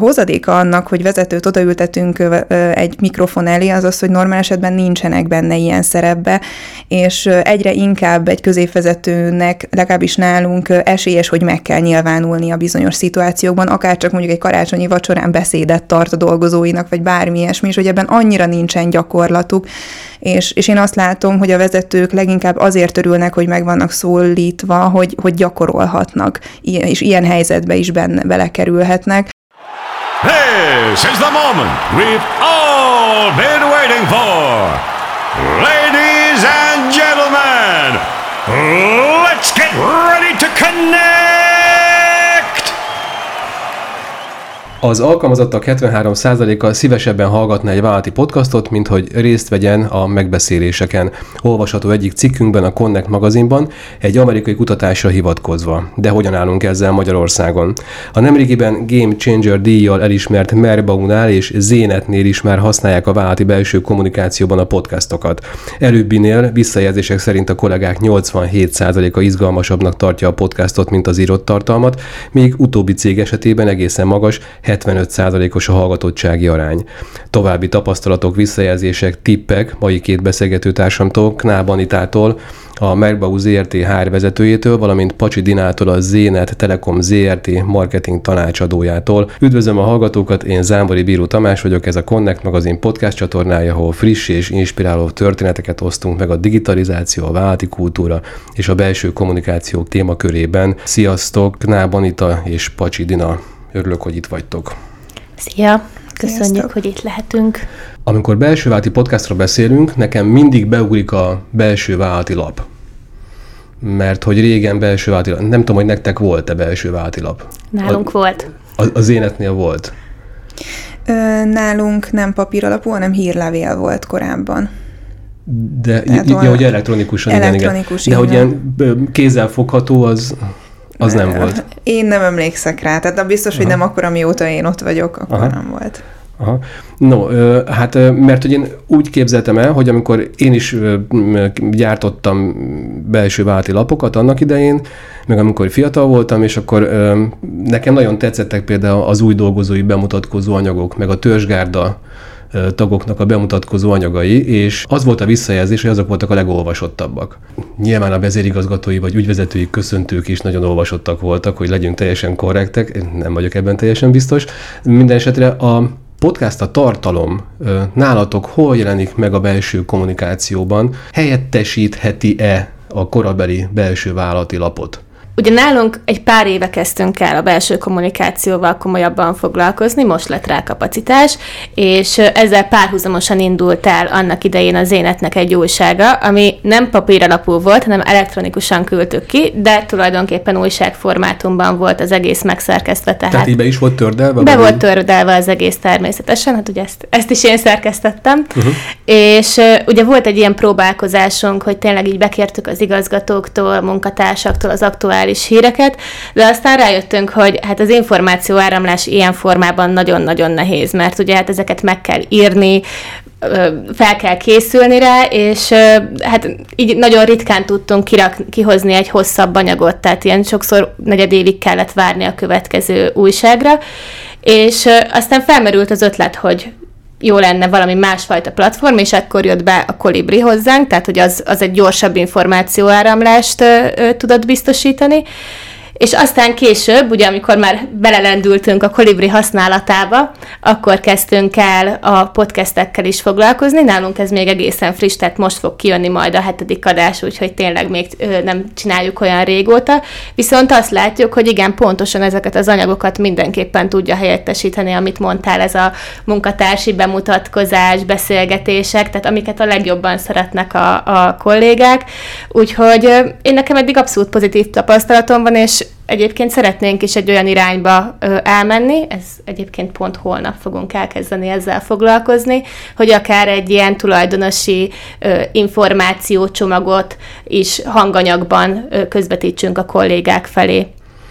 hozadéka annak, hogy vezetőt odaültetünk egy mikrofon elé, az az, hogy normál esetben nincsenek benne ilyen szerepbe, és egyre inkább egy középvezetőnek, legalábbis nálunk esélyes, hogy meg kell nyilvánulni a bizonyos szituációkban, akár csak mondjuk egy karácsonyi vacsorán beszédet tart a dolgozóinak, vagy bármi ilyesmi, és hogy ebben annyira nincsen gyakorlatuk, és, és én azt látom, hogy a vezetők leginkább azért örülnek, hogy meg vannak szólítva, hogy, hogy gyakorolhatnak, és ilyen helyzetbe is benne, belekerülhetnek. This is the moment we've all been waiting for. Ladies and gentlemen, let's get ready to connect! Az alkalmazottak 73%-a szívesebben hallgatna egy vállalati podcastot, mint hogy részt vegyen a megbeszéléseken. Olvasható egyik cikkünkben a Connect magazinban egy amerikai kutatásra hivatkozva. De hogyan állunk ezzel Magyarországon? A nemrégiben Game Changer díjjal elismert Merbaunál és Zénetnél is már használják a vállalati belső kommunikációban a podcastokat. Előbbinél visszajelzések szerint a kollégák 87%-a izgalmasabbnak tartja a podcastot, mint az írott tartalmat, míg utóbbi cég esetében egészen magas 75%-os a hallgatottsági arány. További tapasztalatok, visszajelzések, tippek mai két beszélgető társamtól, Knábanitától, a Merbau ZRT HR vezetőjétől, valamint Pacsi Dinától a Zénet Telekom ZRT marketing tanácsadójától. Üdvözlöm a hallgatókat, én Zámbori Bíró Tamás vagyok, ez a Connect magazin podcast csatornája, ahol friss és inspiráló történeteket osztunk meg a digitalizáció, a válti kultúra és a belső kommunikációk témakörében. Sziasztok, Knábanita és Pacsi Dina. Örülök, hogy itt vagytok. Szia! Köszönjük, Sziasztok. hogy itt lehetünk. Amikor belső válti podcastra beszélünk, nekem mindig beugrik a belső válti lap. Mert hogy régen belső válti lap. Nem tudom, hogy nektek volt-e belső válti lap. Nálunk a, volt. Az, az énetnél volt. Ö, nálunk nem papír alapú, hanem hírlevél volt korábban. De, Tehát jó, hogy elektronikusan, elektronikus, igen, igen. De hogy ilyen kézzel fogható, az... Az nem volt. Én nem emlékszek rá, tehát biztos, hogy Aha. nem akkor, amióta én ott vagyok, akkor Aha. nem volt. Aha. No, hát mert hogy én úgy képzeltem el, hogy amikor én is gyártottam belső válti lapokat annak idején, meg amikor fiatal voltam, és akkor nekem nagyon tetszettek például az új dolgozói bemutatkozó anyagok, meg a törzsgárda tagoknak a bemutatkozó anyagai, és az volt a visszajelzés, hogy azok voltak a legolvasottabbak. Nyilván a vezérigazgatói vagy ügyvezetői köszöntők is nagyon olvasottak voltak, hogy legyünk teljesen korrektek, nem vagyok ebben teljesen biztos. Minden esetre a podcast a tartalom nálatok hol jelenik meg a belső kommunikációban? Helyettesítheti-e a korabeli belső vállalati lapot? Ugye nálunk egy pár éve kezdtünk el a belső kommunikációval komolyabban foglalkozni, most lett rá kapacitás, és ezzel párhuzamosan indult el annak idején az énetnek egy újsága, ami nem papíralapú volt, hanem elektronikusan küldtük ki, de tulajdonképpen újságformátumban volt az egész megszerkesztve. Tehát, tehát így be is volt tördelve? Be volt tördelve az egész természetesen, hát ugye ezt, ezt is én szerkesztettem, uh-huh. és ugye volt egy ilyen próbálkozásunk, hogy tényleg így bekértük az igazgatóktól, munkatársaktól az aktuális aktuális híreket, de aztán rájöttünk, hogy hát az információ áramlás ilyen formában nagyon-nagyon nehéz, mert ugye hát ezeket meg kell írni, fel kell készülni rá, és hát így nagyon ritkán tudtunk kirak, kihozni egy hosszabb anyagot, tehát ilyen sokszor negyed évig kellett várni a következő újságra, és aztán felmerült az ötlet, hogy jó lenne valami másfajta platform, és akkor jött be a Colibri hozzánk, tehát hogy az, az egy gyorsabb információáramlást ö, ö, tudott biztosítani. És aztán később, ugye amikor már belelendültünk a Kolibri használatába, akkor kezdtünk el a podcastekkel is foglalkozni. Nálunk ez még egészen friss, tehát most fog kijönni majd a hetedik adás, úgyhogy tényleg még nem csináljuk olyan régóta. Viszont azt látjuk, hogy igen, pontosan ezeket az anyagokat mindenképpen tudja helyettesíteni, amit mondtál, ez a munkatársi bemutatkozás, beszélgetések, tehát amiket a legjobban szeretnek a, a kollégák. Úgyhogy én nekem eddig abszolút pozitív tapasztalatom van, és egyébként szeretnénk is egy olyan irányba elmenni, ez egyébként pont holnap fogunk elkezdeni ezzel foglalkozni, hogy akár egy ilyen tulajdonosi információcsomagot is hanganyagban közvetítsünk a kollégák felé.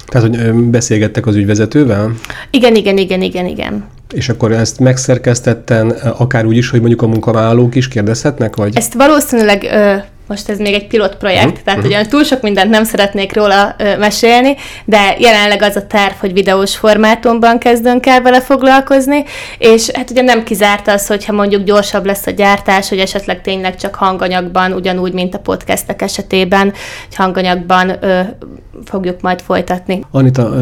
Tehát, hogy beszélgettek az ügyvezetővel? Igen, igen, igen, igen, igen. És akkor ezt megszerkesztetten, akár úgy is, hogy mondjuk a munkavállalók is kérdezhetnek? Vagy? Ezt valószínűleg ö, most ez még egy pilot projekt, uh-huh. tehát uh-huh. ugyan túl sok mindent nem szeretnék róla ö, mesélni, de jelenleg az a terv, hogy videós formátumban kezdünk el vele foglalkozni, és hát ugye nem kizárt az, hogyha mondjuk gyorsabb lesz a gyártás, hogy esetleg tényleg csak hanganyagban, ugyanúgy, mint a podcastek esetében, hogy hanganyagban ö, fogjuk majd folytatni. Anita,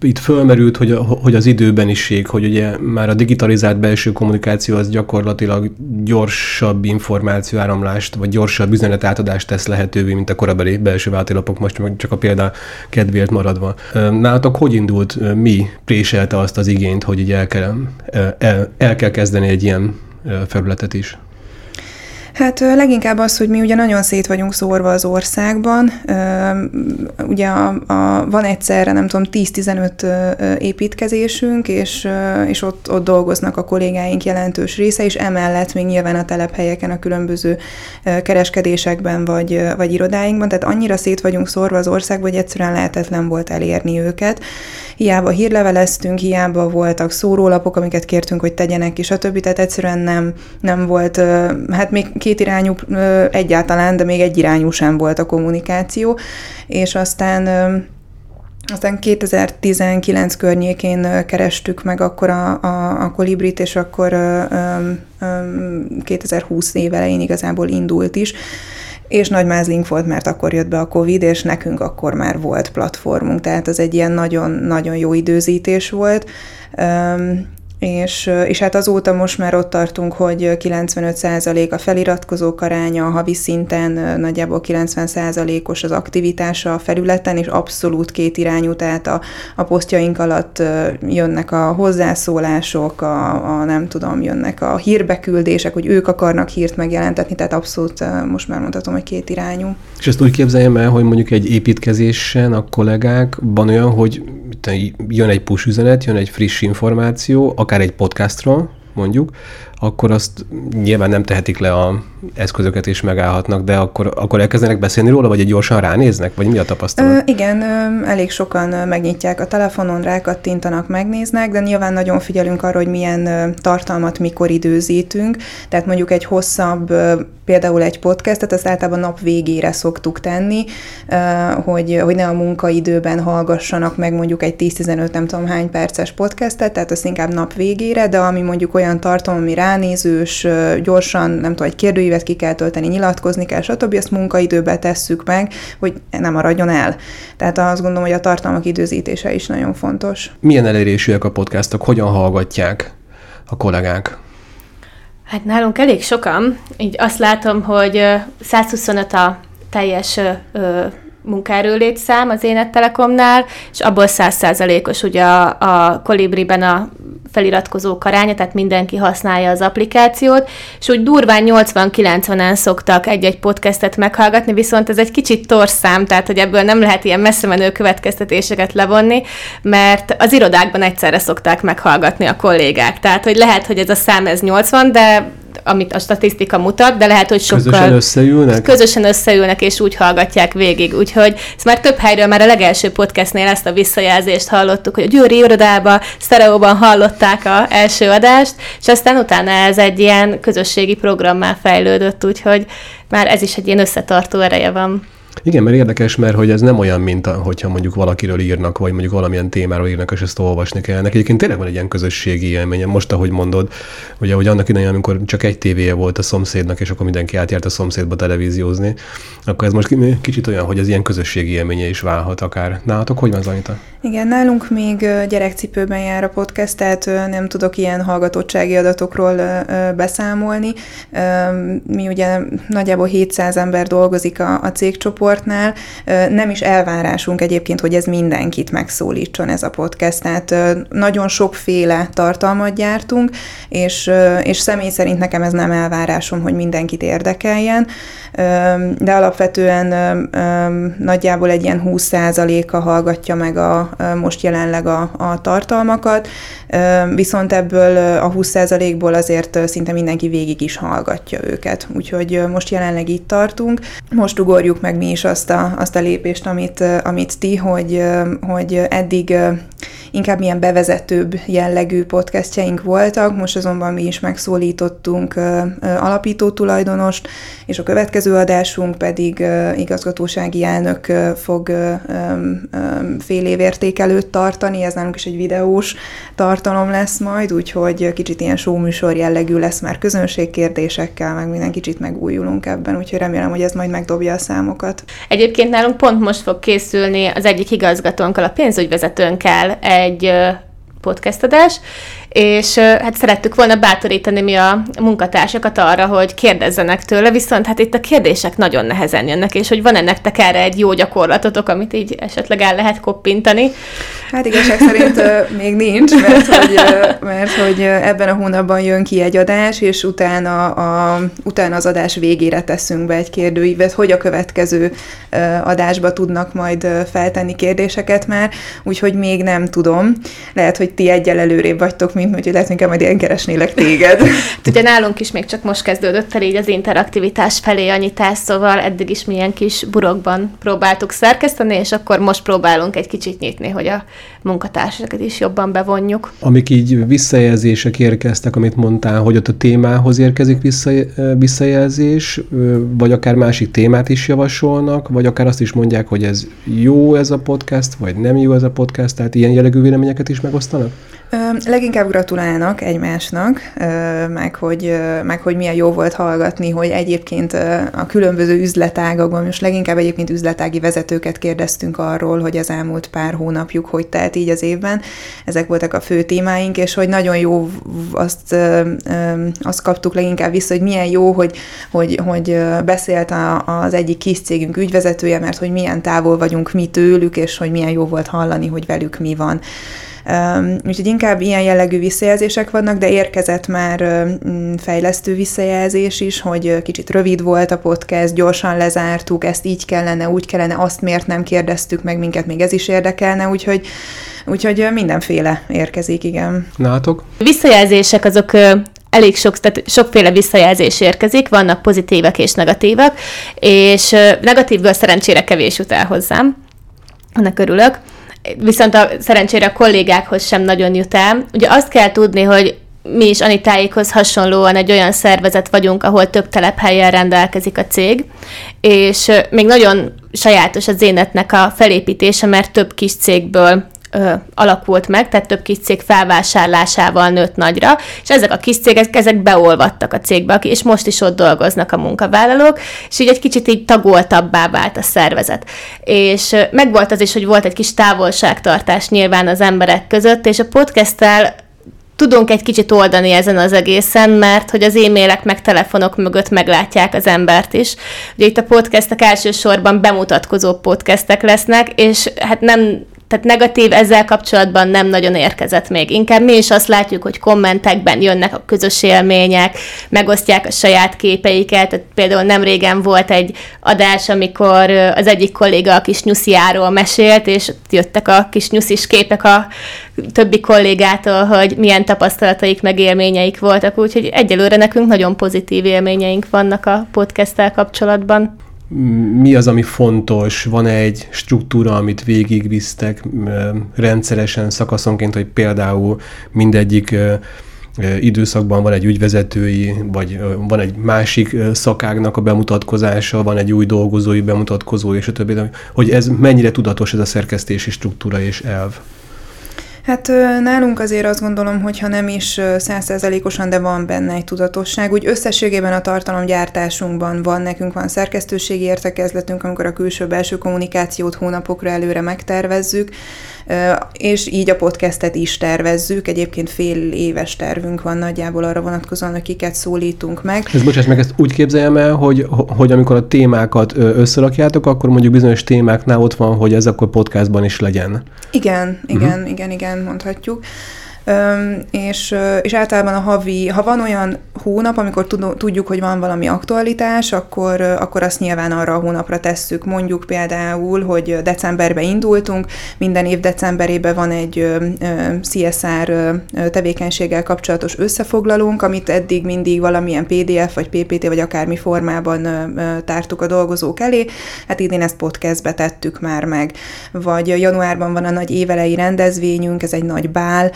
itt fölmerült, hogy, hogy az időbeniség, hogy ugye már a digitalizált belső kommunikáció az gyakorlatilag gyorsabb információáramlást, vagy gyorsabb üzenetátadást tesz lehetővé, mint a korabeli belső váltólapok, most csak a példa kedvéért maradva. Nálatok hogy indult, mi préselte azt az igényt, hogy így el kell, el, el kell kezdeni egy ilyen felületet is? Hát leginkább az, hogy mi ugye nagyon szét vagyunk szórva az országban. Ugye a, a, van egyszerre, nem tudom, 10-15 építkezésünk, és, és ott, ott dolgoznak a kollégáink jelentős része, és emellett még nyilván a telephelyeken, a különböző kereskedésekben vagy, vagy irodáinkban, tehát annyira szét vagyunk szórva az országban, hogy egyszerűen lehetetlen volt elérni őket. Hiába hírleveleztünk, hiába voltak szórólapok, amiket kértünk, hogy tegyenek ki, stb. Tehát egyszerűen nem, nem volt, hát még két irányú egyáltalán, de még egy irányú sem volt a kommunikáció, és aztán aztán 2019 környékén kerestük meg akkor a, a, a kolibrit, és akkor um, um, 2020 év elején igazából indult is, és nagy mázlink volt, mert akkor jött be a Covid, és nekünk akkor már volt platformunk, tehát az egy ilyen nagyon-nagyon jó időzítés volt. Um, és, és hát azóta most már ott tartunk, hogy 95% a feliratkozók aránya, a havi szinten nagyjából 90%-os az aktivitása a felületen, és abszolút két irányú, tehát a, a posztjaink alatt jönnek a hozzászólások, a, a nem tudom, jönnek a hírbeküldések, hogy ők akarnak hírt megjelentetni, tehát abszolút most már mondhatom, hogy két irányú. És ezt úgy képzeljem el, hogy mondjuk egy építkezésen a kollégákban olyan, hogy jön egy push üzenet, jön egy friss információ, akár egy podcastról, mondjuk, akkor azt nyilván nem tehetik le a eszközöket és megállhatnak, de akkor, akkor elkezdenek beszélni róla, vagy egy gyorsan ránéznek, vagy mi a tapasztalat? Ö, igen, ö, elég sokan megnyitják a telefonon, rákattintanak, megnéznek, de nyilván nagyon figyelünk arra, hogy milyen ö, tartalmat mikor időzítünk, tehát mondjuk egy hosszabb, ö, például egy podcastet, azt általában nap végére szoktuk tenni, ö, hogy, hogy ne a munkaidőben hallgassanak meg mondjuk egy 10-15 nem tudom hány perces podcastet, tehát azt inkább nap végére, de ami mondjuk olyan tartalom, ami rá ránézős, gyorsan, nem tudom, egy kérdőívet ki kell tölteni, nyilatkozni kell, stb. Ezt munkaidőbe tesszük meg, hogy nem maradjon el. Tehát azt gondolom, hogy a tartalmak időzítése is nagyon fontos. Milyen elérésűek a podcastok? Hogyan hallgatják a kollégák? Hát nálunk elég sokan. Így azt látom, hogy 125 a teljes munkaerő létszám az Énet Telekomnál, és abból 100%-os ugye a, a Kolibriben a feliratkozók aránya, tehát mindenki használja az applikációt, és úgy durván 80-90-en szoktak egy-egy podcastet meghallgatni, viszont ez egy kicsit torszám, tehát hogy ebből nem lehet ilyen messze menő következtetéseket levonni, mert az irodákban egyszerre szokták meghallgatni a kollégák. Tehát, hogy lehet, hogy ez a szám ez 80, de amit a statisztika mutat, de lehet, hogy sokkal... Közösen összeülnek? Közösen összeülnek, és úgy hallgatják végig. Úgyhogy ez már több helyről, már a legelső podcastnél ezt a visszajelzést hallottuk, hogy a Győri irodába, sztereóban hallották a első adást, és aztán utána ez egy ilyen közösségi programmá fejlődött, úgyhogy már ez is egy ilyen összetartó ereje van. Igen, mert érdekes, mert hogy ez nem olyan, mint a, hogyha mondjuk valakiről írnak, vagy mondjuk valamilyen témáról írnak, és ezt olvasni kell. Neki egyébként tényleg van egy ilyen közösségi élménye. Most, ahogy mondod, ugye, hogy annak idején, amikor csak egy tévéje volt a szomszédnak, és akkor mindenki átjárt a szomszédba televíziózni, akkor ez most kicsit olyan, hogy ez ilyen közösségi élménye is válhat akár. Nálatok hogy van, Zanita? Igen, nálunk még gyerekcipőben jár a podcast, tehát nem tudok ilyen hallgatottsági adatokról beszámolni. Mi ugye nagyjából 700 ember dolgozik a, a cégcsoportnál, nem is elvárásunk egyébként, hogy ez mindenkit megszólítson ez a podcast, tehát nagyon sokféle tartalmat gyártunk, és, és személy szerint nekem ez nem elvárásom, hogy mindenkit érdekeljen, de alapvetően nagyjából egy ilyen 20%-a hallgatja meg a, most jelenleg a, a tartalmakat, viszont ebből a 20%-ból azért szinte mindenki végig is hallgatja őket. Úgyhogy most jelenleg itt tartunk. Most ugorjuk meg mi is azt a, azt a lépést, amit, amit ti, hogy, hogy eddig inkább milyen bevezetőbb jellegű podcastjaink voltak, most azonban mi is megszólítottunk alapító tulajdonost, és a következő adásunk pedig igazgatósági elnök fog fél év értékelőt tartani, ez nálunk is egy videós tartalom lesz majd, úgyhogy kicsit ilyen showműsor jellegű lesz már közönségkérdésekkel, meg minden kicsit megújulunk ebben, úgyhogy remélem, hogy ez majd megdobja a számokat. Egyébként nálunk pont most fog készülni az egyik igazgatónkkal, a pénzügyvezetőnkkel egy podcast adás, és hát szerettük volna bátorítani mi a munkatársakat arra, hogy kérdezzenek tőle, viszont hát itt a kérdések nagyon nehezen jönnek, és hogy van-e nektek erre egy jó gyakorlatotok, amit így esetleg el lehet koppintani? Hát igazság szerint még nincs, mert hogy, mert hogy ebben a hónapban jön ki egy adás, és utána, a, utána az adás végére teszünk be egy kérdőívet, hogy a következő adásba tudnak majd feltenni kérdéseket már, úgyhogy még nem tudom. Lehet, hogy ti egyel előrébb vagytok, mint hogy lehet inkább majd ilyen keresnélek téged. Hát ugye nálunk is még csak most kezdődött el így az interaktivitás felé a nyitás, szóval eddig is milyen kis burokban próbáltuk szerkeszteni, és akkor most próbálunk egy kicsit nyitni, hogy a munkatársakat is jobban bevonjuk. Amik így visszajelzések érkeztek, amit mondtál, hogy ott a témához érkezik visszajelzés, vagy akár másik témát is javasolnak, vagy akár azt is mondják, hogy ez jó ez a podcast, vagy nem jó ez a podcast, tehát ilyen jellegű véleményeket is megosztanak? Leginkább gratulálnak egymásnak, meg hogy, meg hogy milyen jó volt hallgatni, hogy egyébként a különböző üzletágakban, most leginkább egyébként üzletági vezetőket kérdeztünk arról, hogy az elmúlt pár hónapjuk hogy telt így az évben. Ezek voltak a fő témáink, és hogy nagyon jó azt, azt kaptuk leginkább vissza, hogy milyen jó, hogy, hogy, hogy beszélt az egyik kis cégünk ügyvezetője, mert hogy milyen távol vagyunk mi tőlük, és hogy milyen jó volt hallani, hogy velük mi van. Úgyhogy inkább ilyen jellegű visszajelzések vannak, de érkezett már fejlesztő visszajelzés is, hogy kicsit rövid volt a podcast, gyorsan lezártuk, ezt így kellene, úgy kellene, azt miért nem kérdeztük meg minket, még ez is érdekelne, úgyhogy Úgyhogy mindenféle érkezik, igen. Nátok? Visszajelzések azok elég sok, tehát sokféle visszajelzés érkezik, vannak pozitívak és negatívak, és negatívből szerencsére kevés jut el hozzám. Ennek örülök viszont a, szerencsére a kollégákhoz sem nagyon jut el. Ugye azt kell tudni, hogy mi is Anitáikhoz hasonlóan egy olyan szervezet vagyunk, ahol több telephelyen rendelkezik a cég, és még nagyon sajátos az énetnek a felépítése, mert több kis cégből ö, alakult meg, tehát több kis cég felvásárlásával nőtt nagyra, és ezek a kis cégek, ezek beolvadtak a cégbe, és most is ott dolgoznak a munkavállalók, és így egy kicsit így tagoltabbá vált a szervezet. És megvolt az is, hogy volt egy kis távolságtartás nyilván az emberek között, és a podcasttel tudunk egy kicsit oldani ezen az egészen, mert hogy az e-mailek meg telefonok mögött meglátják az embert is. Ugye itt a podcastek elsősorban bemutatkozó podcastek lesznek, és hát nem tehát negatív ezzel kapcsolatban nem nagyon érkezett még. Inkább mi is azt látjuk, hogy kommentekben jönnek a közös élmények, megosztják a saját képeiket. Tehát például nem régen volt egy adás, amikor az egyik kolléga a kis nyusziáról mesélt, és jöttek a kis nyuszis képek a többi kollégától, hogy milyen tapasztalataik, meg élményeik voltak. Úgyhogy egyelőre nekünk nagyon pozitív élményeink vannak a podcasttel kapcsolatban mi az, ami fontos, van egy struktúra, amit végigvisztek rendszeresen, szakaszonként, hogy például mindegyik időszakban van egy ügyvezetői, vagy van egy másik szakágnak a bemutatkozása, van egy új dolgozói bemutatkozó, és a többi, hogy ez mennyire tudatos ez a szerkesztési struktúra és elv. Hát nálunk azért azt gondolom, hogy ha nem is százszerzelékosan, de van benne egy tudatosság. Úgy összességében a tartalomgyártásunkban van, nekünk van szerkesztőségi értekezletünk, amikor a külső-belső kommunikációt hónapokra előre megtervezzük, és így a podcastet is tervezzük. Egyébként fél éves tervünk van nagyjából arra vonatkozóan, hogy kiket szólítunk meg. Ez bocsáss meg, ezt úgy képzeljem el, hogy, hogy amikor a témákat összerakjátok, akkor mondjuk bizonyos témáknál ott van, hogy ez akkor podcastban is legyen. Igen, igen, uh-huh. igen, igen, mondhatjuk. És, és általában a havi, ha van olyan hónap, amikor tudjuk, hogy van valami aktualitás, akkor, akkor azt nyilván arra a hónapra tesszük. Mondjuk például, hogy decemberbe indultunk, minden év decemberében van egy CSR tevékenységgel kapcsolatos összefoglalónk, amit eddig mindig valamilyen PDF, vagy PPT, vagy akármi formában tártuk a dolgozók elé. Hát idén ezt podcastbe tettük már meg. Vagy januárban van a nagy évelei rendezvényünk, ez egy nagy bál,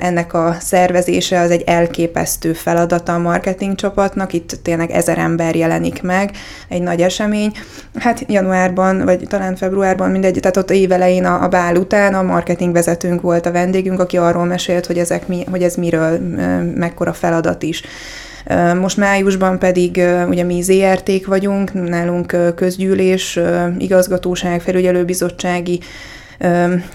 ennek a szervezése az egy elképesztő feladata a marketing csapatnak, itt tényleg ezer ember jelenik meg, egy nagy esemény. Hát januárban, vagy talán februárban, mindegy, tehát ott évelején a, a bál után a marketing vezetőnk volt a vendégünk, aki arról mesélt, hogy, ezek mi, hogy ez miről, mekkora feladat is. Most májusban pedig ugye mi ZRT-k vagyunk, nálunk közgyűlés, igazgatóság, felügyelőbizottsági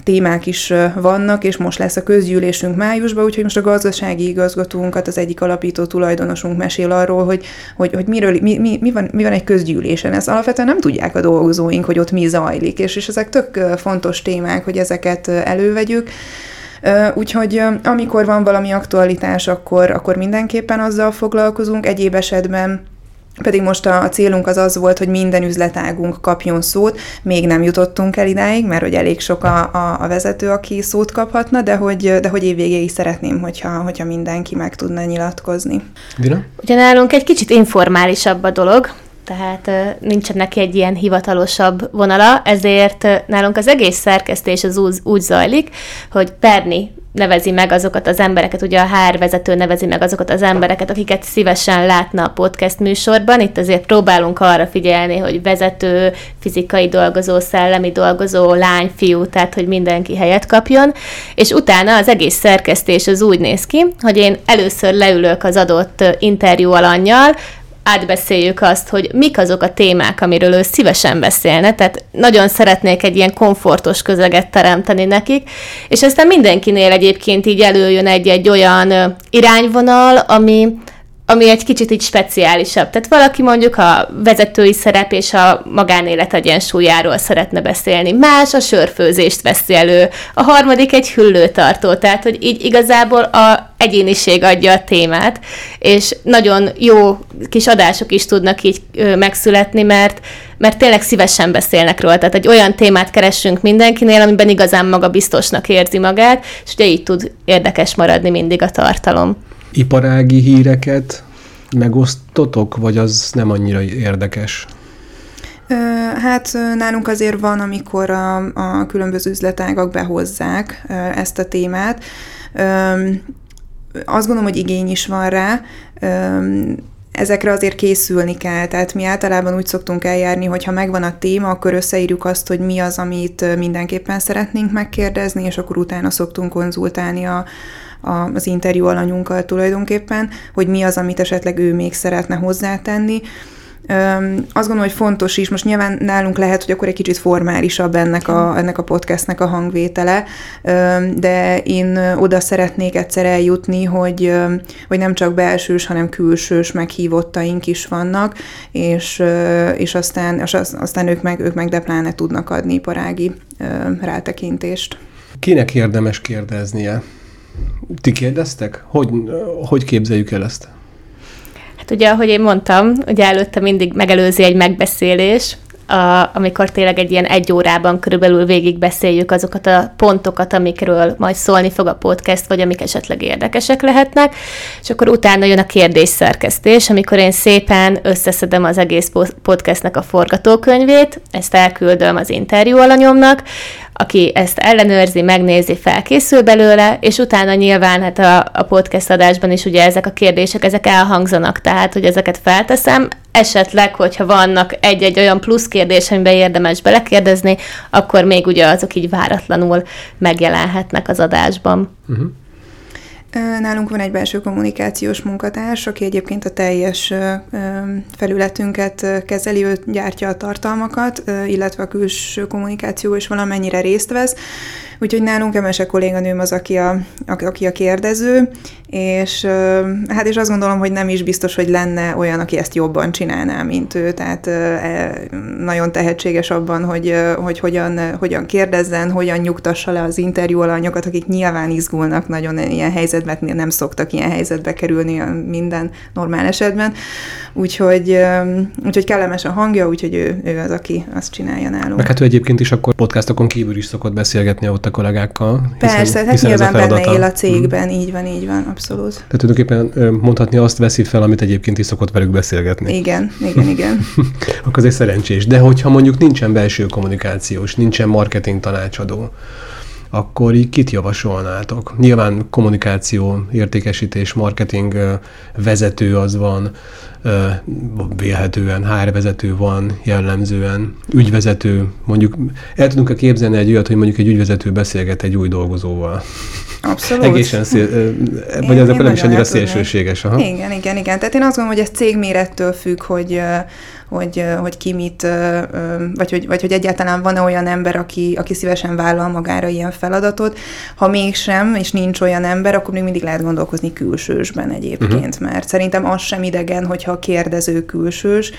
témák is vannak, és most lesz a közgyűlésünk májusban, úgyhogy most a gazdasági igazgatónkat, az egyik alapító tulajdonosunk mesél arról, hogy, hogy, hogy miről, mi, mi, mi, van, mi van egy közgyűlésen. Ezt alapvetően nem tudják a dolgozóink, hogy ott mi zajlik, és, és ezek tök fontos témák, hogy ezeket elővegyük. Úgyhogy amikor van valami aktualitás, akkor, akkor mindenképpen azzal foglalkozunk. Egyéb esetben pedig most a célunk az az volt, hogy minden üzletágunk kapjon szót, még nem jutottunk el idáig, mert hogy elég sok a, a, a vezető, aki szót kaphatna, de hogy, de hogy évvégéig szeretném, hogyha, hogyha mindenki meg tudna nyilatkozni. Dina? Ugye nálunk egy kicsit informálisabb a dolog, tehát nincsen neki egy ilyen hivatalosabb vonala, ezért nálunk az egész szerkesztés az úgy, úgy zajlik, hogy Perni nevezi meg azokat az embereket, ugye a HR vezető nevezi meg azokat az embereket, akiket szívesen látna a podcast műsorban. Itt azért próbálunk arra figyelni, hogy vezető, fizikai dolgozó, szellemi dolgozó, lány, fiú, tehát hogy mindenki helyet kapjon. És utána az egész szerkesztés az úgy néz ki, hogy én először leülök az adott interjú alanyjal, átbeszéljük azt, hogy mik azok a témák, amiről ő szívesen beszélne, tehát nagyon szeretnék egy ilyen komfortos közeget teremteni nekik, és aztán mindenkinél egyébként így előjön egy-egy olyan irányvonal, ami, ami egy kicsit így speciálisabb. Tehát valaki mondjuk a vezetői szerep és a magánélet egyensúlyáról szeretne beszélni, más a sörfőzést veszi elő, a harmadik egy hüllőtartó, tehát hogy így igazából a egyéniség adja a témát, és nagyon jó kis adások is tudnak így megszületni, mert mert tényleg szívesen beszélnek róla. Tehát egy olyan témát keressünk mindenkinél, amiben igazán maga biztosnak érzi magát, és ugye így tud érdekes maradni mindig a tartalom iparági híreket megosztotok, vagy az nem annyira érdekes? Hát nálunk azért van, amikor a, a különböző üzletágak behozzák ezt a témát. Azt gondolom, hogy igény is van rá. Ezekre azért készülni kell, tehát mi általában úgy szoktunk eljárni, hogy ha megvan a téma, akkor összeírjuk azt, hogy mi az, amit mindenképpen szeretnénk megkérdezni, és akkor utána szoktunk konzultálni a, az interjú alanyunkkal tulajdonképpen, hogy mi az, amit esetleg ő még szeretne hozzátenni. Öm, azt gondolom, hogy fontos is, most nyilván nálunk lehet, hogy akkor egy kicsit formálisabb ennek a, ennek a podcastnek a hangvétele, de én oda szeretnék egyszer eljutni, hogy, öm, hogy nem csak belsős, hanem külsős meghívottaink is vannak, és, és aztán, és aztán ők meg, ők meg de pláne tudnak adni iparági rátekintést. Kinek érdemes kérdeznie? Ti kérdeztek? Hogy, hogy képzeljük el ezt? Hát ugye, ahogy én mondtam, ugye előtte mindig megelőzi egy megbeszélés, a, amikor tényleg egy ilyen egy órában körülbelül végigbeszéljük azokat a pontokat, amikről majd szólni fog a podcast, vagy amik esetleg érdekesek lehetnek, és akkor utána jön a kérdésszerkesztés, amikor én szépen összeszedem az egész podcastnek a forgatókönyvét, ezt elküldöm az interjú alanyomnak, aki ezt ellenőrzi, megnézi, felkészül belőle, és utána nyilván hát a, a podcast adásban is ugye ezek a kérdések, ezek elhangzanak, tehát hogy ezeket felteszem, esetleg, hogyha vannak egy-egy olyan plusz kérdés, amiben érdemes belekérdezni, akkor még ugye azok így váratlanul megjelenhetnek az adásban. Uh-huh. Nálunk van egy belső kommunikációs munkatárs, aki egyébként a teljes felületünket kezeli, ő gyártja a tartalmakat, illetve a külső kommunikáció is valamennyire részt vesz. Úgyhogy nálunk Emese kolléganőm az, aki a, aki a kérdező, és hát és azt gondolom, hogy nem is biztos, hogy lenne olyan, aki ezt jobban csinálná, mint ő, tehát e, nagyon tehetséges abban, hogy, hogy hogyan, hogyan kérdezzen, hogyan nyugtassa le az interjú alanyokat, akik nyilván izgulnak nagyon ilyen helyzetben, nem szoktak ilyen helyzetbe kerülni minden normál esetben, úgyhogy, úgyhogy kellemes a hangja, úgyhogy ő, ő az, aki azt csinálja nálunk. Meg hát ő egyébként is akkor podcastokon kívül is szokott beszélgetni ott a kollégákkal. Hiszen, Persze, hát hiszen nyilván benne él a cégben, mm. így van, így van, abszolút. Tehát tulajdonképpen mondhatni azt veszi fel, amit egyébként is szokott velük beszélgetni. Igen, igen, igen. akkor ez szerencsés. De hogyha mondjuk nincsen belső kommunikációs, nincsen marketing tanácsadó, akkor így kit javasolnátok? Nyilván kommunikáció, értékesítés, marketing vezető az van, vélhetően HR vezető van jellemzően, ügyvezető, mondjuk el tudunk-e képzelni egy olyat, hogy mondjuk egy ügyvezető beszélget egy új dolgozóval? Abszolút. Egészen szél, vagy az nem is annyira szélsőséges. Aha. Igen, igen, igen. Tehát én azt gondolom, hogy ez cégmérettől függ, hogy, hogy, hogy ki mit, vagy hogy, vagy hogy egyáltalán van-e olyan ember, aki, aki szívesen vállal magára ilyen feladatot. Ha mégsem, és nincs olyan ember, akkor még mindig lehet gondolkozni külsősben egyébként, uh-huh. mert szerintem az sem idegen, hogyha a kérdező külsős,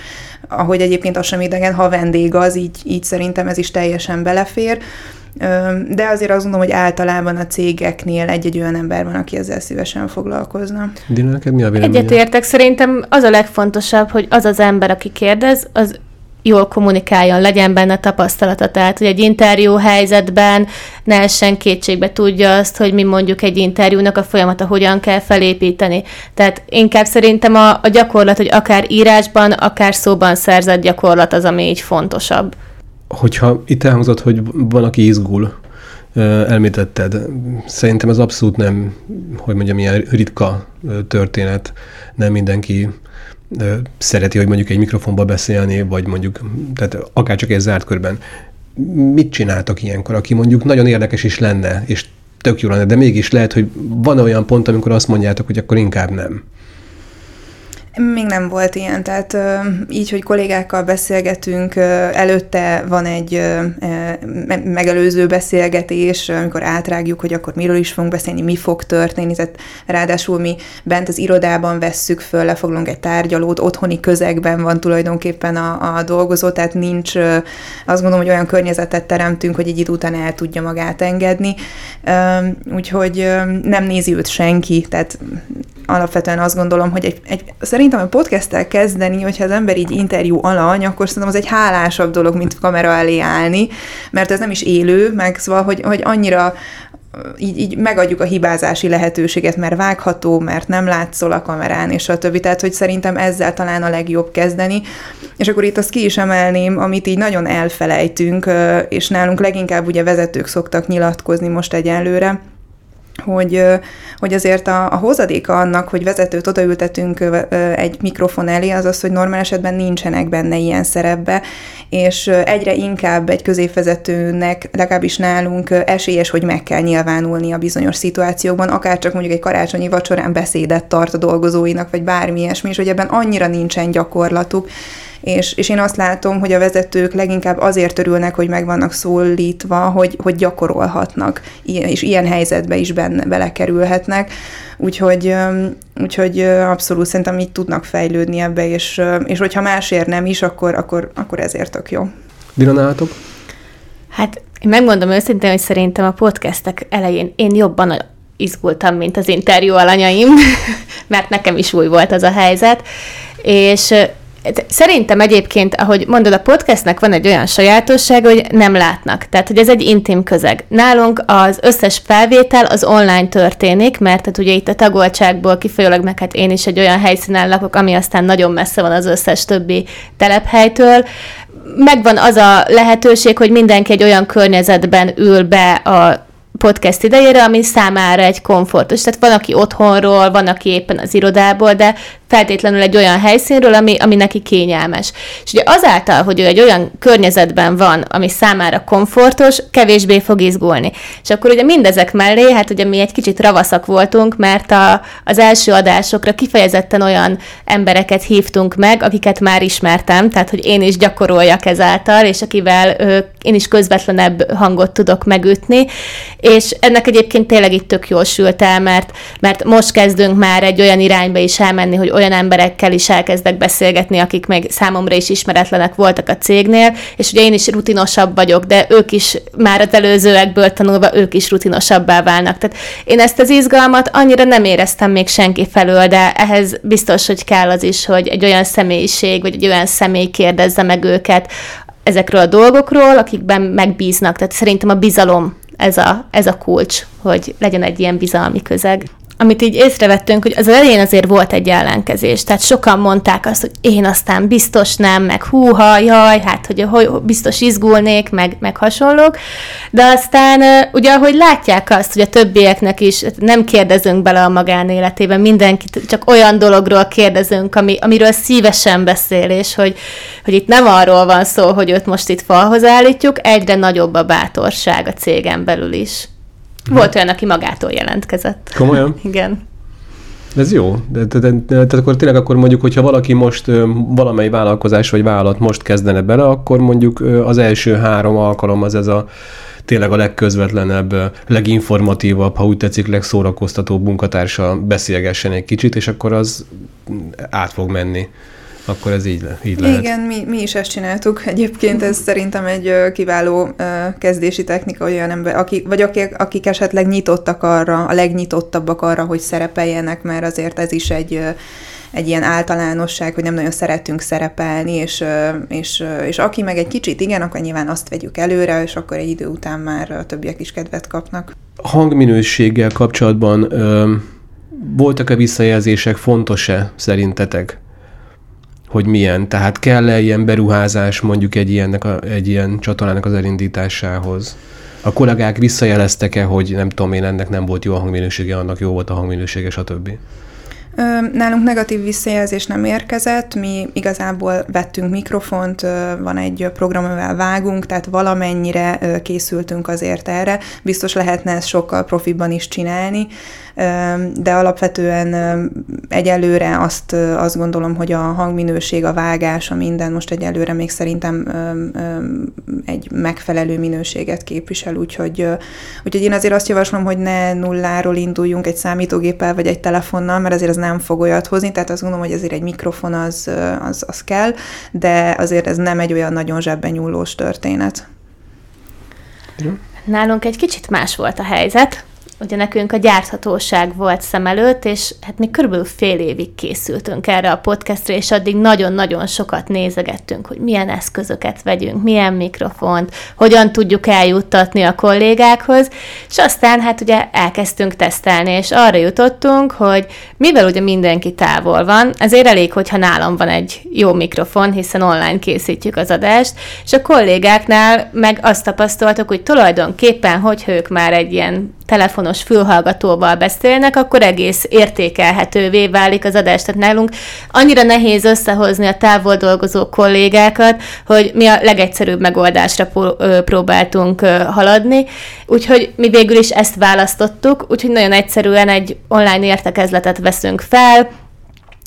ahogy egyébként az sem idegen, ha vendég az, így, így szerintem ez is teljesen belefér. De azért azt gondolom, hogy általában a cégeknél egy-egy olyan ember van, aki ezzel szívesen foglalkozna. Dina, neked mi a Egyetértek, szerintem az a legfontosabb, hogy az az ember, aki kérdez, az jól kommunikáljon, legyen benne tapasztalata, tehát hogy egy interjú helyzetben ne essen kétségbe tudja azt, hogy mi mondjuk egy interjúnak a folyamata hogyan kell felépíteni. Tehát inkább szerintem a, a gyakorlat, hogy akár írásban, akár szóban szerzett gyakorlat az, ami így fontosabb hogyha itt elhangzott, hogy van, aki izgul, elmétetted, szerintem ez abszolút nem, hogy mondjam, ilyen ritka történet. Nem mindenki szereti, hogy mondjuk egy mikrofonba beszélni, vagy mondjuk, tehát akár csak egy zárt körben. Mit csináltak ilyenkor, aki mondjuk nagyon érdekes is lenne, és tök jó lenne, de mégis lehet, hogy van olyan pont, amikor azt mondjátok, hogy akkor inkább nem. Még nem volt ilyen, tehát így, hogy kollégákkal beszélgetünk, előtte van egy megelőző beszélgetés, amikor átrágjuk, hogy akkor miről is fogunk beszélni, mi fog történni, tehát ráadásul mi bent az irodában vesszük föl, lefoglalunk egy tárgyalót, otthoni közegben van tulajdonképpen a, a dolgozó, tehát nincs, azt gondolom, hogy olyan környezetet teremtünk, hogy egy idő után el tudja magát engedni, úgyhogy nem nézi őt senki, tehát alapvetően azt gondolom, hogy egy, egy, szerintem a podcasttel kezdeni, hogyha az ember így interjú alany, akkor szerintem az egy hálásabb dolog, mint kamera elé állni, mert ez nem is élő, meg szóval, hogy, hogy annyira így, így megadjuk a hibázási lehetőséget, mert vágható, mert nem látszol a kamerán, és a többi. Tehát, hogy szerintem ezzel talán a legjobb kezdeni. És akkor itt azt ki is emelném, amit így nagyon elfelejtünk, és nálunk leginkább ugye vezetők szoktak nyilatkozni most egyelőre, hogy, hogy azért a, a hozadéka annak, hogy vezetőt odaültetünk egy mikrofon elé, az az, hogy normál esetben nincsenek benne ilyen szerepbe, és egyre inkább egy középvezetőnek, legalábbis nálunk esélyes, hogy meg kell nyilvánulni a bizonyos szituációkban, akár csak mondjuk egy karácsonyi vacsorán beszédet tart a dolgozóinak, vagy bármi ilyesmi, és hogy ebben annyira nincsen gyakorlatuk, és, és én azt látom, hogy a vezetők leginkább azért örülnek, hogy meg vannak szólítva, hogy, hogy gyakorolhatnak, és ilyen helyzetbe is benne, belekerülhetnek, úgyhogy, úgyhogy abszolút szerintem így tudnak fejlődni ebbe, és, és hogyha másért nem is, akkor, akkor, akkor ezért tök jó. Dinanálatok? Hát én megmondom őszintén, hogy szerintem a podcastek elején én jobban izgultam, mint az interjú alanyaim, mert nekem is új volt az a helyzet, és Szerintem egyébként, ahogy mondod, a podcastnek van egy olyan sajátossága, hogy nem látnak. Tehát, hogy ez egy intim közeg. Nálunk az összes felvétel az online történik, mert tehát ugye itt a tagoltságból kifolyólag meg hát én is egy olyan helyszínen lakok, ami aztán nagyon messze van az összes többi telephelytől. Megvan az a lehetőség, hogy mindenki egy olyan környezetben ül be a podcast idejére, ami számára egy komfortos. Tehát van, aki otthonról, van, aki éppen az irodából, de feltétlenül egy olyan helyszínről, ami, ami neki kényelmes. És ugye azáltal, hogy ő egy olyan környezetben van, ami számára komfortos, kevésbé fog izgulni. És akkor ugye mindezek mellé, hát ugye mi egy kicsit ravaszak voltunk, mert a, az első adásokra kifejezetten olyan embereket hívtunk meg, akiket már ismertem, tehát hogy én is gyakoroljak ezáltal, és akivel ö, én is közvetlenebb hangot tudok megütni, és ennek egyébként tényleg itt tök jól sült el, mert, mert most kezdünk már egy olyan irányba is elmenni, hogy olyan emberekkel is elkezdek beszélgetni, akik még számomra is ismeretlenek voltak a cégnél, és ugye én is rutinosabb vagyok, de ők is már az előzőekből tanulva, ők is rutinosabbá válnak. Tehát én ezt az izgalmat annyira nem éreztem még senki felől, de ehhez biztos, hogy kell az is, hogy egy olyan személyiség, vagy egy olyan személy kérdezze meg őket ezekről a dolgokról, akikben megbíznak. Tehát szerintem a bizalom ez a, ez a kulcs, hogy legyen egy ilyen bizalmi közeg amit így észrevettünk, hogy az elején azért volt egy ellenkezés. Tehát sokan mondták azt, hogy én aztán biztos nem, meg húha, jaj, hát hogy, hogy biztos izgulnék, meg, meg hasonlók. De aztán ugye, ahogy látják azt, hogy a többieknek is nem kérdezünk bele a magánéletében, mindenkit csak olyan dologról kérdezünk, ami, amiről szívesen beszél, és hogy, hogy itt nem arról van szó, hogy őt most itt falhoz állítjuk, egyre nagyobb a bátorság a cégen belül is. Volt olyan, aki magától jelentkezett. Komolyan? Igen. Ez jó. De, de, de, de, tehát akkor tényleg akkor mondjuk, hogyha valaki most valamely vállalkozás vagy vállalat most kezdene bele, akkor mondjuk az első három alkalom az ez a tényleg a legközvetlenebb, leginformatívabb, ha úgy tetszik, legszórakoztatóbb munkatársa beszélgessen egy kicsit, és akkor az át fog menni akkor ez így, le, így lehet. Igen, mi, mi is ezt csináltuk. Egyébként ez szerintem egy kiváló kezdési technika olyan ember, akik, vagy akik, akik esetleg nyitottak arra, a legnyitottabbak arra, hogy szerepeljenek, mert azért ez is egy egy ilyen általánosság, hogy nem nagyon szeretünk szerepelni, és, és, és aki meg egy kicsit igen, akkor nyilván azt vegyük előre, és akkor egy idő után már a többiek is kedvet kapnak. Hangminőséggel kapcsolatban ö, voltak-e visszajelzések, fontos-e szerintetek? Hogy milyen. Tehát kell-e ilyen beruházás mondjuk egy, ilyennek a, egy ilyen csatornának az elindításához? A kollégák visszajeleztek-e, hogy nem tudom én, ennek nem volt jó a hangminősége, annak jó volt a hangminősége, stb.? Nálunk negatív visszajelzés nem érkezett, mi igazából vettünk mikrofont, van egy program, amivel vágunk, tehát valamennyire készültünk azért erre. Biztos lehetne ezt sokkal profiban is csinálni, de alapvetően egyelőre azt, azt gondolom, hogy a hangminőség, a vágás, a minden most egyelőre még szerintem egy megfelelő minőséget képvisel, úgyhogy, úgyhogy én azért azt javaslom, hogy ne nulláról induljunk egy számítógéppel vagy egy telefonnal, mert azért ez nem fog olyat hozni, tehát azt gondolom, hogy azért egy mikrofon az, az, az kell, de azért ez nem egy olyan nagyon zsebben nyúlós történet. Nálunk egy kicsit más volt a helyzet ugye nekünk a gyárthatóság volt szem előtt, és hát mi körülbelül fél évig készültünk erre a podcastre, és addig nagyon-nagyon sokat nézegettünk, hogy milyen eszközöket vegyünk, milyen mikrofont, hogyan tudjuk eljuttatni a kollégákhoz, és aztán hát ugye elkezdtünk tesztelni, és arra jutottunk, hogy mivel ugye mindenki távol van, ezért elég, hogyha nálam van egy jó mikrofon, hiszen online készítjük az adást, és a kollégáknál meg azt tapasztaltuk, hogy tulajdonképpen, hogyha ők már egy ilyen telefonos fülhallgatóval beszélnek, akkor egész értékelhetővé válik az adás. Tehát nálunk annyira nehéz összehozni a távol dolgozó kollégákat, hogy mi a legegyszerűbb megoldásra próbáltunk haladni. Úgyhogy mi végül is ezt választottuk, úgyhogy nagyon egyszerűen egy online értekezletet veszünk fel,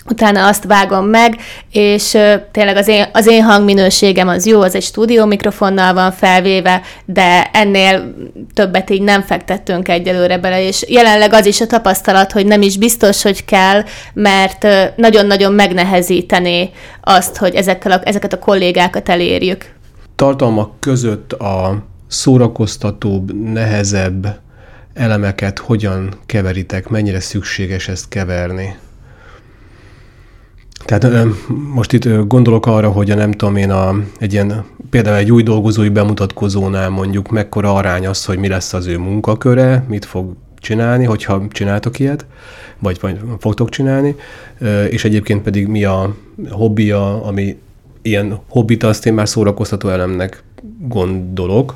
utána azt vágom meg, és tényleg az én, az én hangminőségem az jó, az egy stúdió mikrofonnal van felvéve, de ennél többet így nem fektettünk egyelőre bele, és jelenleg az is a tapasztalat, hogy nem is biztos, hogy kell, mert nagyon-nagyon megnehezítené azt, hogy ezekkel a, ezeket a kollégákat elérjük. Tartalmak között a szórakoztatóbb, nehezebb elemeket hogyan keveritek, mennyire szükséges ezt keverni? Tehát most itt gondolok arra, hogy a nem tudom én, a, egy ilyen, például egy új dolgozói bemutatkozónál mondjuk mekkora arány az, hogy mi lesz az ő munkaköre, mit fog csinálni, hogyha csináltok ilyet, vagy, vagy fogtok csinálni, és egyébként pedig mi a hobbija, ami ilyen hobbit, azt én már szórakoztató elemnek gondolok,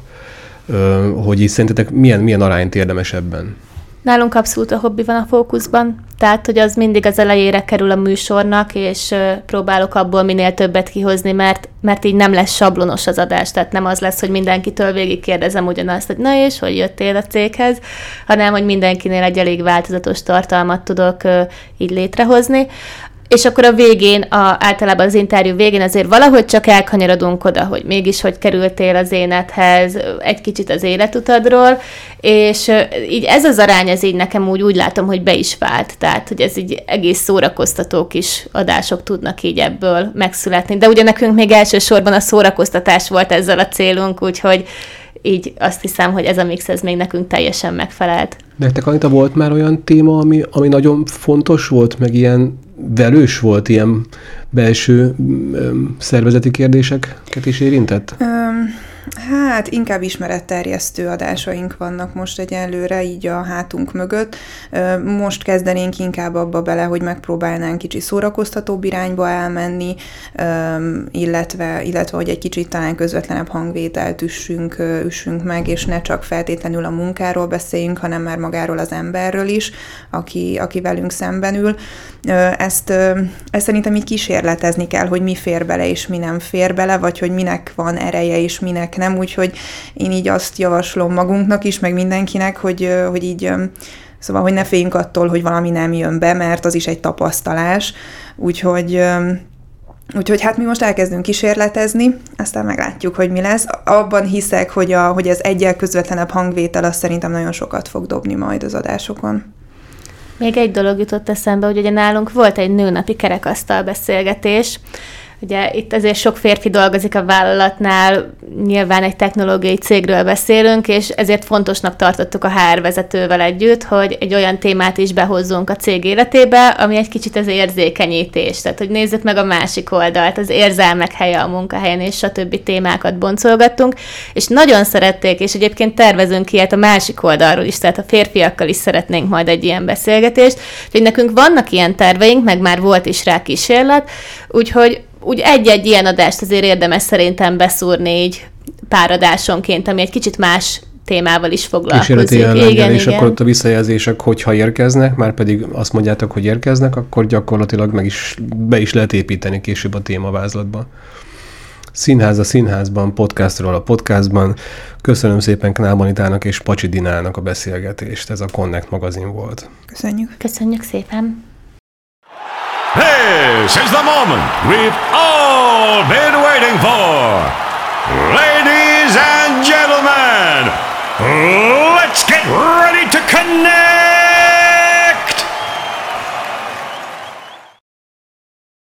hogy is szerintetek milyen, milyen arányt érdemes ebben? Nálunk abszolút a hobbi van a fókuszban, tehát hogy az mindig az elejére kerül a műsornak, és próbálok abból minél többet kihozni, mert, mert így nem lesz sablonos az adás, tehát nem az lesz, hogy mindenkitől végig kérdezem ugyanazt, hogy na és, hogy jöttél a céghez, hanem hogy mindenkinél egy elég változatos tartalmat tudok így létrehozni és akkor a végén, a, általában az interjú végén azért valahogy csak elkanyarodunk oda, hogy mégis hogy kerültél az énethez, egy kicsit az életutadról, és így ez az arány, ez így nekem úgy, úgy látom, hogy be is vált, tehát hogy ez így egész szórakoztató kis adások tudnak így ebből megszületni, de ugye nekünk még elsősorban a szórakoztatás volt ezzel a célunk, úgyhogy így azt hiszem, hogy ez a mix ez még nekünk teljesen megfelelt. Nektek, Anita, volt már olyan téma, ami, ami nagyon fontos volt, meg ilyen velős volt, ilyen belső szervezeti kérdéseket is érintett? Um, Hát inkább ismeretterjesztő adásaink vannak most egyelőre, így a hátunk mögött. Most kezdenénk inkább abba bele, hogy megpróbálnánk kicsi szórakoztatóbb irányba elmenni, illetve, illetve hogy egy kicsit talán közvetlenebb hangvételt üssünk, üssünk meg, és ne csak feltétlenül a munkáról beszéljünk, hanem már magáról az emberről is, aki, aki velünk szemben ül. Ezt, ezt szerintem így kísérletezni kell, hogy mi fér bele és mi nem fér bele, vagy hogy minek van ereje és minek nem, úgyhogy én így azt javaslom magunknak is, meg mindenkinek, hogy, hogy így Szóval, hogy ne féljünk attól, hogy valami nem jön be, mert az is egy tapasztalás. Úgyhogy Úgyhogy hát mi most elkezdünk kísérletezni, aztán meglátjuk, hogy mi lesz. Abban hiszek, hogy, a, hogy az egyel közvetlenebb hangvétel az szerintem nagyon sokat fog dobni majd az adásokon. Még egy dolog jutott eszembe, hogy ugye nálunk volt egy nőnapi kerekasztal beszélgetés, Ugye itt azért sok férfi dolgozik a vállalatnál, nyilván egy technológiai cégről beszélünk, és ezért fontosnak tartottuk a HR vezetővel együtt, hogy egy olyan témát is behozzunk a cég életébe, ami egy kicsit az érzékenyítés. Tehát, hogy nézzük meg a másik oldalt, az érzelmek helye a munkahelyen, és stb. témákat boncolgattunk, és nagyon szerették, és egyébként tervezünk ilyet a másik oldalról is, tehát a férfiakkal is szeretnénk majd egy ilyen beszélgetést. Úgyhogy nekünk vannak ilyen terveink, meg már volt is rá kísérlet, úgyhogy úgy egy-egy ilyen adást azért érdemes szerintem beszúrni így páradásonként, ami egy kicsit más témával is foglalkozik. Igen, igen, és igen. akkor ott a visszajelzések, hogyha érkeznek, már pedig azt mondjátok, hogy érkeznek, akkor gyakorlatilag meg is, be is lehet építeni később a témavázlatba. Színház a színházban, podcastról a podcastban. Köszönöm szépen Knábanitának és Pacsi Dinának a beszélgetést. Ez a Connect magazin volt. Köszönjük. Köszönjük szépen. This is the moment we've all been waiting for. Ladies and gentlemen, let's get ready to connect!